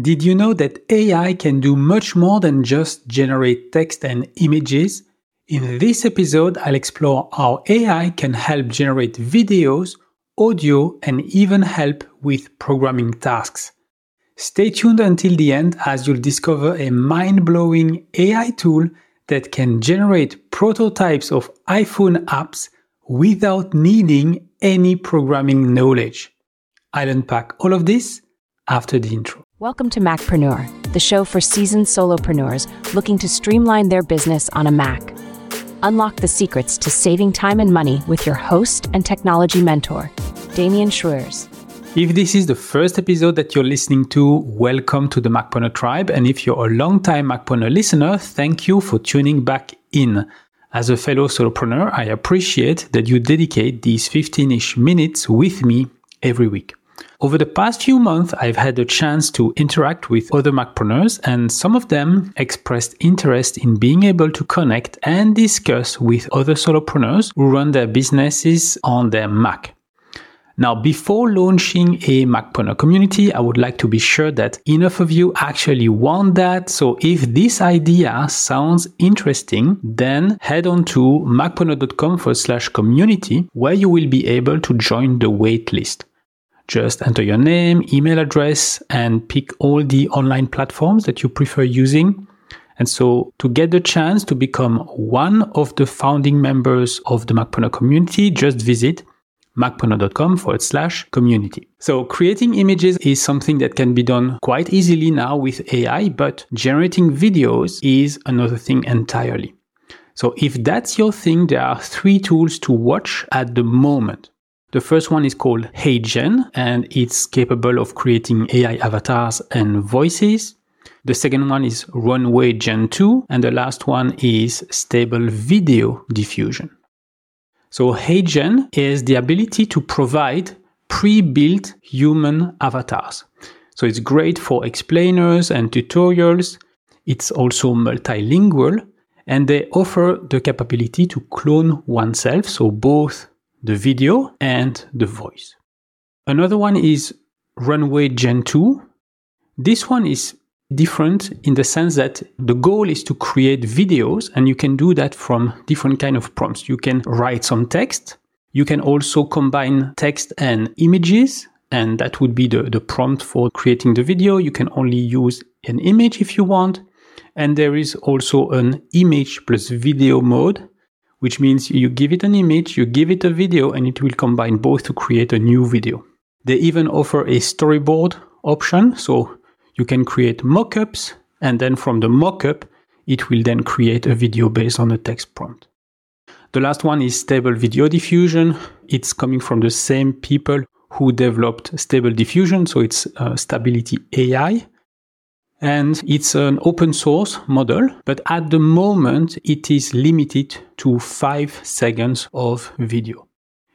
Did you know that AI can do much more than just generate text and images? In this episode, I'll explore how AI can help generate videos, audio, and even help with programming tasks. Stay tuned until the end as you'll discover a mind blowing AI tool that can generate prototypes of iPhone apps without needing any programming knowledge. I'll unpack all of this after the intro. Welcome to Macpreneur, the show for seasoned solopreneurs looking to streamline their business on a Mac. Unlock the secrets to saving time and money with your host and technology mentor, Damien Schreurs. If this is the first episode that you're listening to, welcome to the Macpreneur tribe. And if you're a long-time Macpreneur listener, thank you for tuning back in. As a fellow solopreneur, I appreciate that you dedicate these 15-ish minutes with me every week. Over the past few months, I've had a chance to interact with other Macpreneurs, and some of them expressed interest in being able to connect and discuss with other solopreneurs who run their businesses on their Mac. Now, before launching a Macpreneur community, I would like to be sure that enough of you actually want that. So if this idea sounds interesting, then head on to macpreneur.com forward slash community where you will be able to join the waitlist. Just enter your name, email address, and pick all the online platforms that you prefer using. And so to get the chance to become one of the founding members of the Macpreneur community, just visit macpreneur.com forward slash community. So creating images is something that can be done quite easily now with AI, but generating videos is another thing entirely. So if that's your thing, there are three tools to watch at the moment. The first one is called HeyGen and it's capable of creating AI avatars and voices. The second one is Runway Gen 2 and the last one is Stable Video Diffusion. So HeyGen is the ability to provide pre-built human avatars. So it's great for explainers and tutorials. It's also multilingual and they offer the capability to clone oneself. So both the video and the voice. Another one is Runway Gen 2. This one is different in the sense that the goal is to create videos and you can do that from different kind of prompts. You can write some text. You can also combine text and images and that would be the, the prompt for creating the video. You can only use an image if you want. And there is also an image plus video mode which means you give it an image, you give it a video, and it will combine both to create a new video. They even offer a storyboard option, so you can create mockups, and then from the mockup, it will then create a video based on a text prompt. The last one is Stable Video Diffusion. It's coming from the same people who developed Stable Diffusion, so it's uh, Stability AI. And it's an open source model, but at the moment it is limited to five seconds of video.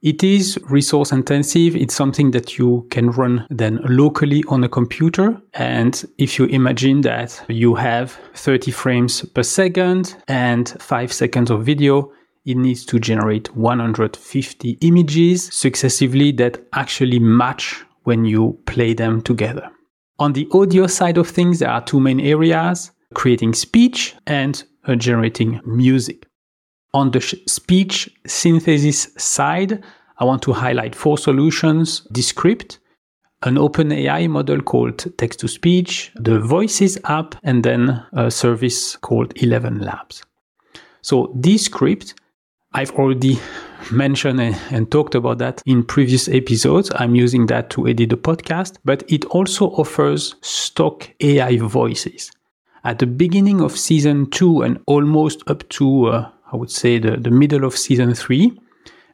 It is resource intensive. It's something that you can run then locally on a computer. And if you imagine that you have 30 frames per second and five seconds of video, it needs to generate 150 images successively that actually match when you play them together. On the audio side of things, there are two main areas creating speech and uh, generating music. On the sh- speech synthesis side, I want to highlight four solutions Descript, an OpenAI model called Text to Speech, the Voices app, and then a service called ElevenLabs. So, Descript, I've already mentioned and, and, talked about that in previous episodes. I'm using that to edit the podcast, but it also offers stock AI voices. At the beginning of season two and almost up to, uh, I would say, the, the middle of season three,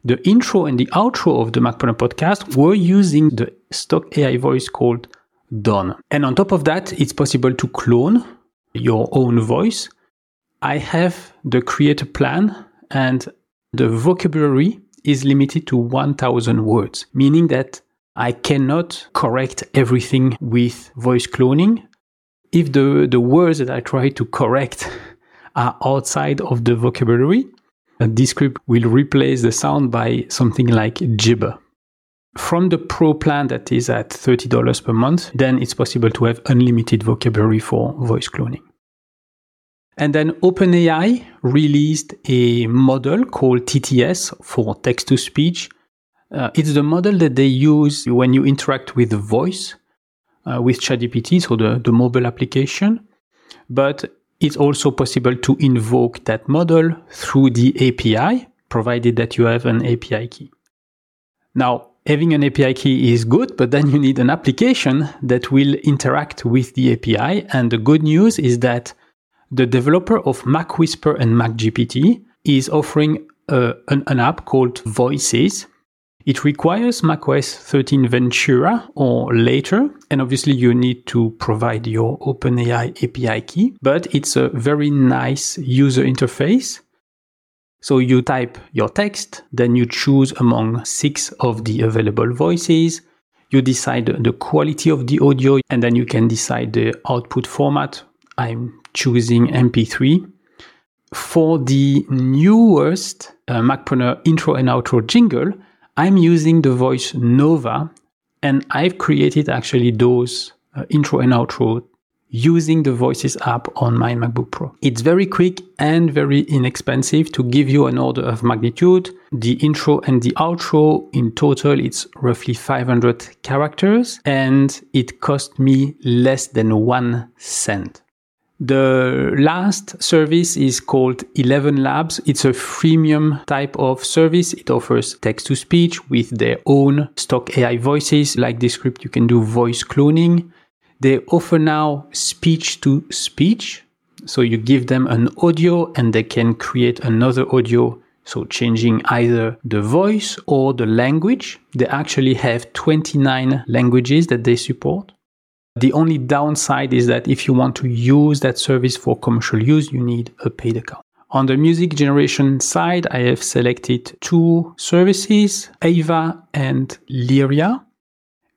the intro and the outro of the Macpreneur podcast were using the stock AI voice called Dawn. And on top of that, it's possible to clone your own voice. I have the creator plan and the vocabulary is limited to 1000 words, meaning that I cannot correct everything with voice cloning. If the, the words that I try to correct are outside of the vocabulary, Descript will replace the sound by something like gibber. From the Pro plan that is at $30 per month, then it's possible to have unlimited vocabulary for voice cloning. And then OpenAI released a model called TTS for text to speech. Uh, it's the model that they use when you interact with voice uh, with ChatGPT, so the, the mobile application. But it's also possible to invoke that model through the API, provided that you have an API key. Now, having an API key is good, but then you need an application that will interact with the API. And the good news is that the developer of MacWhisper and MacGPT is offering uh, an, an app called Voices. It requires macOS 13 Ventura or later, and obviously you need to provide your OpenAI API key, but it's a very nice user interface. So you type your text, then you choose among six of the available voices. You decide the quality of the audio, and then you can decide the output format. I'm choosing MP3. For the newest uh, Macpreneur intro and outro jingle, I'm using the voice Nova, and I've created actually those uh, intro and outro using the Voices app on my MacBook Pro. It's very quick and very inexpensive to give you an order of magnitude. The intro and the outro in total, it's roughly 500 characters and it cost me less than one cent. The last service is called ElevenLabs. It's a freemium type of service. It offers text to speech with their own stock AI voices. Like Descript, you can do voice cloning. They offer now speech to speech. So you give them an audio and they can create another audio. So changing either the voice or the language. They actually have 29 languages that they support. The only downside is that if you want to use that service for commercial use, you need a paid account. On the music generation side, I have selected two services, Ava and Lyria.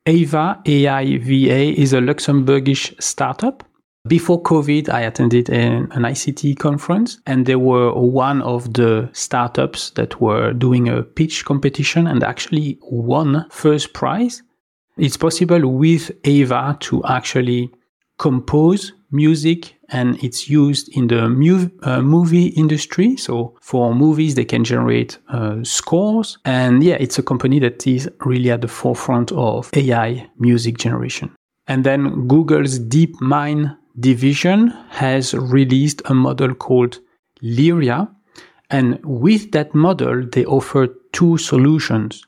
Ava, AIVA, is a Luxembourgish startup. Before COVID, I attended an, an, ICT conference and they were one of the startups that were doing a pitch competition and actually won first prize. It's possible with Ava to actually compose music and it's used in the mu- uh, movie industry. So for movies, they can generate uh, scores. And yeah, it's a company that is really at the forefront of AI music generation. And then Google's DeepMind division has released a model called Lyria. And with that model, they offer two solutions.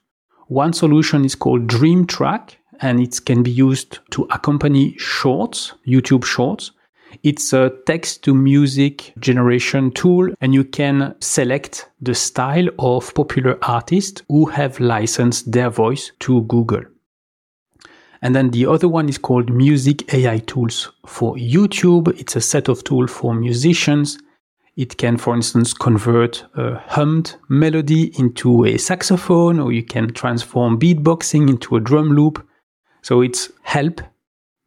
One solution is called Dream Track, and it can be used to accompany shorts, YouTube shorts. It's a text to music generation tool, and you can select the style of popular artists who have licensed their voice to Google. And then the other one is called Music AI Tools for YouTube. It's a set of tools for musicians it can, for instance, convert a hummed melody into a saxophone, or you can transform beatboxing into a drum loop. So it's help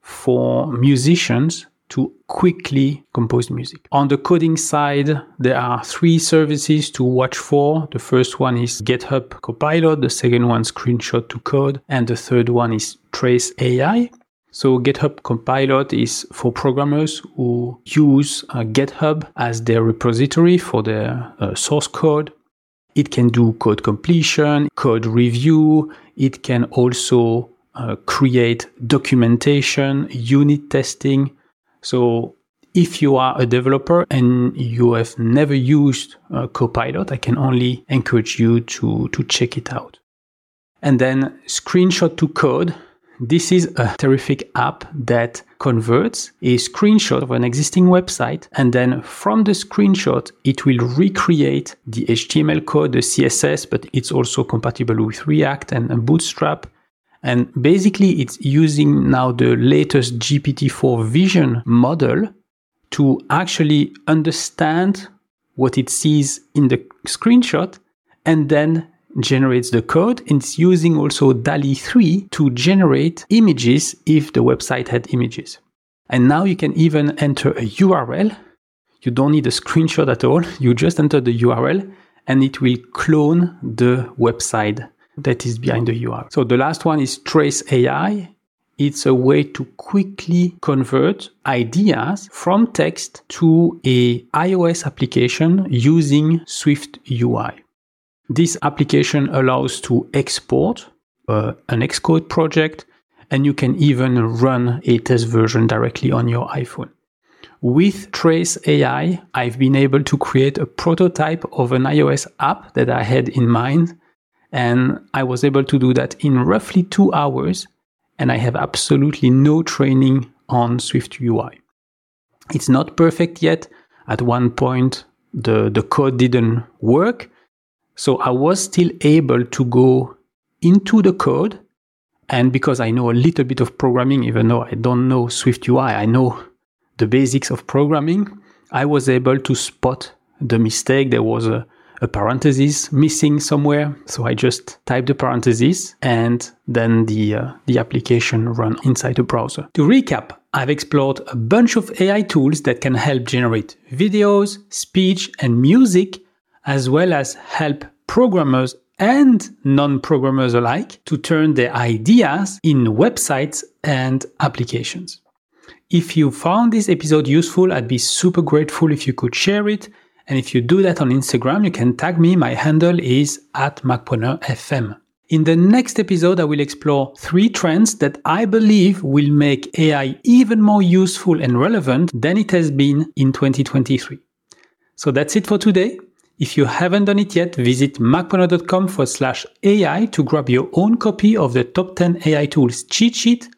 for musicians to quickly compose music. On the coding side, there are three services to watch for. The first one is GitHub Copilot, the second one Screenshot to Code, and the third one is TraceAI. So GitHub Copilot is for programmers who use uh, GitHub as their repository for their uh, source code. It can do code completion, code review. It can also uh, create documentation, unit testing. So if you are a developer and you have never used uh, Copilot, I can only encourage you to, to check it out. And then screenshot to code this is a terrific app that converts a screenshot of an existing website and then from the screenshot it will recreate the HTML code, the CSS, but it's also compatible with React and Bootstrap. And basically it's using now the latest GPT-4 vision model to actually understand what it sees in the screenshot and then generates the code and it's using also DALL-E 3 to generate images if the website had images. And now you can even enter a URL. You don't need a screenshot at all. You just enter the URL and it will clone the website that is behind the URL. So the last one is TraceAI. It's a way to quickly convert ideas from text to a iOS application using Swift UI. This application allows to export uh, an Xcode project and you can even run a test version directly on your iPhone. With TraceAI, I've been able to create a prototype of an iOS app that I had in mind. And I was able to do that in roughly two hours. And I have absolutely no training on SwiftUI. It's not perfect yet. At one point, the, the code didn't work. So I was still able to go into the code. And because I know a little bit of programming, even though I don't know SwiftUI, I know the basics of programming, I was able to spot the mistake. There was a, a parenthesis missing somewhere. So I just typed the parenthesis and then the, uh, the application run inside the browser. To recap, I've explored a bunch of AI tools that can help generate videos, speech, and music, as well as help programmers and non-programmers alike to turn their ideas in websites and applications. If you found this episode useful, I'd be super grateful if you could share it. And if you do that on Instagram, you can tag me. My handle is at MacPreneur In the next episode, I will explore three trends that I believe will make AI even more useful and relevant than it has been in 2023. So that's it for today. If you haven't done it yet, visit macpreneur.com forward slash AI to grab your own copy of the top 10 AI tools cheat sheet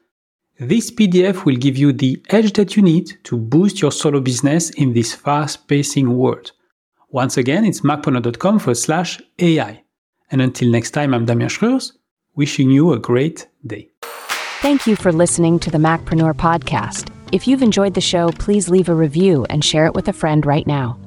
this PDF will give you the edge that you need to boost your solo business in this fast pacing world. Once again, it's macpreneur.com forward slash AI. And until next time, I'm Damien Schreurs, wishing you a great day. Thank you for listening to the Macpreneur podcast. If you've enjoyed the show, please leave a review and share it with a friend right now.